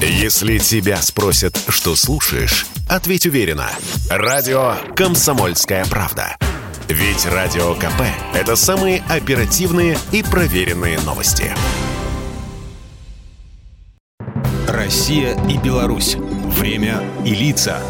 Если тебя спросят, что слушаешь, ответь уверенно. Радио «Комсомольская правда». Ведь Радио КП – это самые оперативные и проверенные новости. Россия и Беларусь. Время и лица.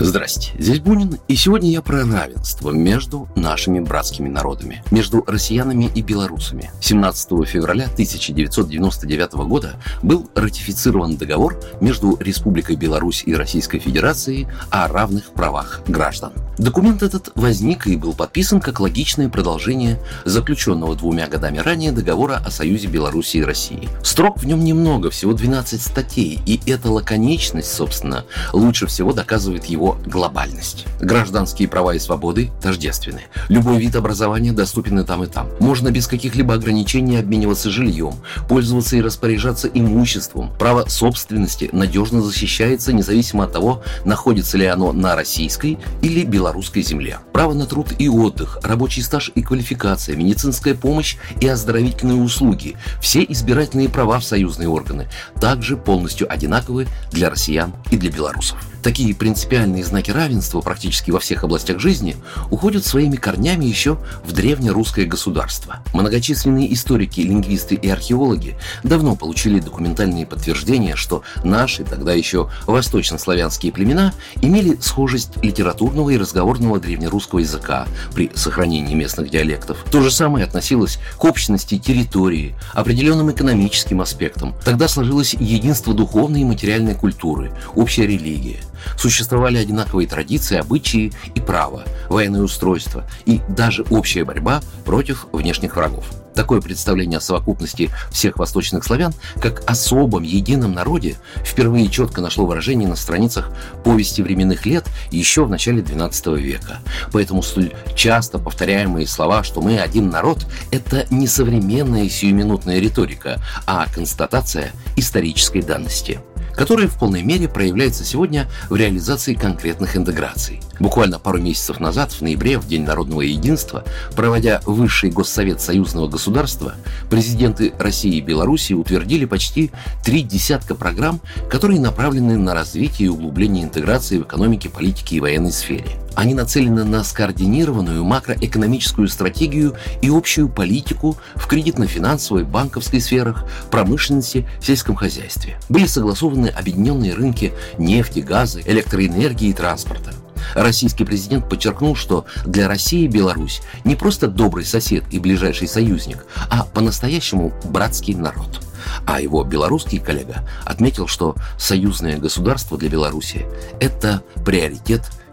Здрасте, здесь Бунин, и сегодня я про равенство между нашими братскими народами, между россиянами и белорусами. 17 февраля 1999 года был ратифицирован договор между Республикой Беларусь и Российской Федерацией о равных правах граждан. Документ этот возник и был подписан как логичное продолжение заключенного двумя годами ранее договора о Союзе Беларуси и России. Строк в нем немного, всего 12 статей, и эта лаконичность, собственно, лучше всего доказывает его глобальность. Гражданские права и свободы тождественны. Любой вид образования доступен и там, и там. Можно без каких-либо ограничений обмениваться жильем, пользоваться и распоряжаться имуществом. Право собственности надежно защищается независимо от того, находится ли оно на российской или белорусской земле. Право на труд и отдых, рабочий стаж и квалификация, медицинская помощь и оздоровительные услуги – все избирательные права в союзные органы также полностью одинаковы для россиян и для белорусов. Такие принципиальные знаки равенства практически во всех областях жизни уходят своими корнями еще в древнерусское государство. Многочисленные историки, лингвисты и археологи давно получили документальные подтверждения, что наши, тогда еще восточнославянские племена, имели схожесть литературного и разговорного древнерусского языка при сохранении местных диалектов. То же самое относилось к общности территории, определенным экономическим аспектам. Тогда сложилось единство духовной и материальной культуры, общая религия. Существовали одинаковые традиции, обычаи и право, военное устройство и даже общая борьба против внешних врагов. Такое представление о совокупности всех восточных славян как особом едином народе впервые четко нашло выражение на страницах повести временных лет еще в начале XII века. Поэтому столь часто повторяемые слова, что мы один народ, это не современная сиюминутная риторика, а констатация исторической данности которая в полной мере проявляется сегодня в реализации конкретных интеграций. Буквально пару месяцев назад, в ноябре, в День народного единства, проводя Высший Госсовет Союзного государства, президенты России и Беларуси утвердили почти три десятка программ, которые направлены на развитие и углубление интеграции в экономике, политике и военной сфере – они нацелены на скоординированную макроэкономическую стратегию и общую политику в кредитно-финансовой, банковской сферах, промышленности, сельском хозяйстве. Были согласованы объединенные рынки нефти, газа, электроэнергии и транспорта. Российский президент подчеркнул, что для России Беларусь не просто добрый сосед и ближайший союзник, а по-настоящему братский народ. А его белорусский коллега отметил, что союзное государство для Беларуси – это приоритет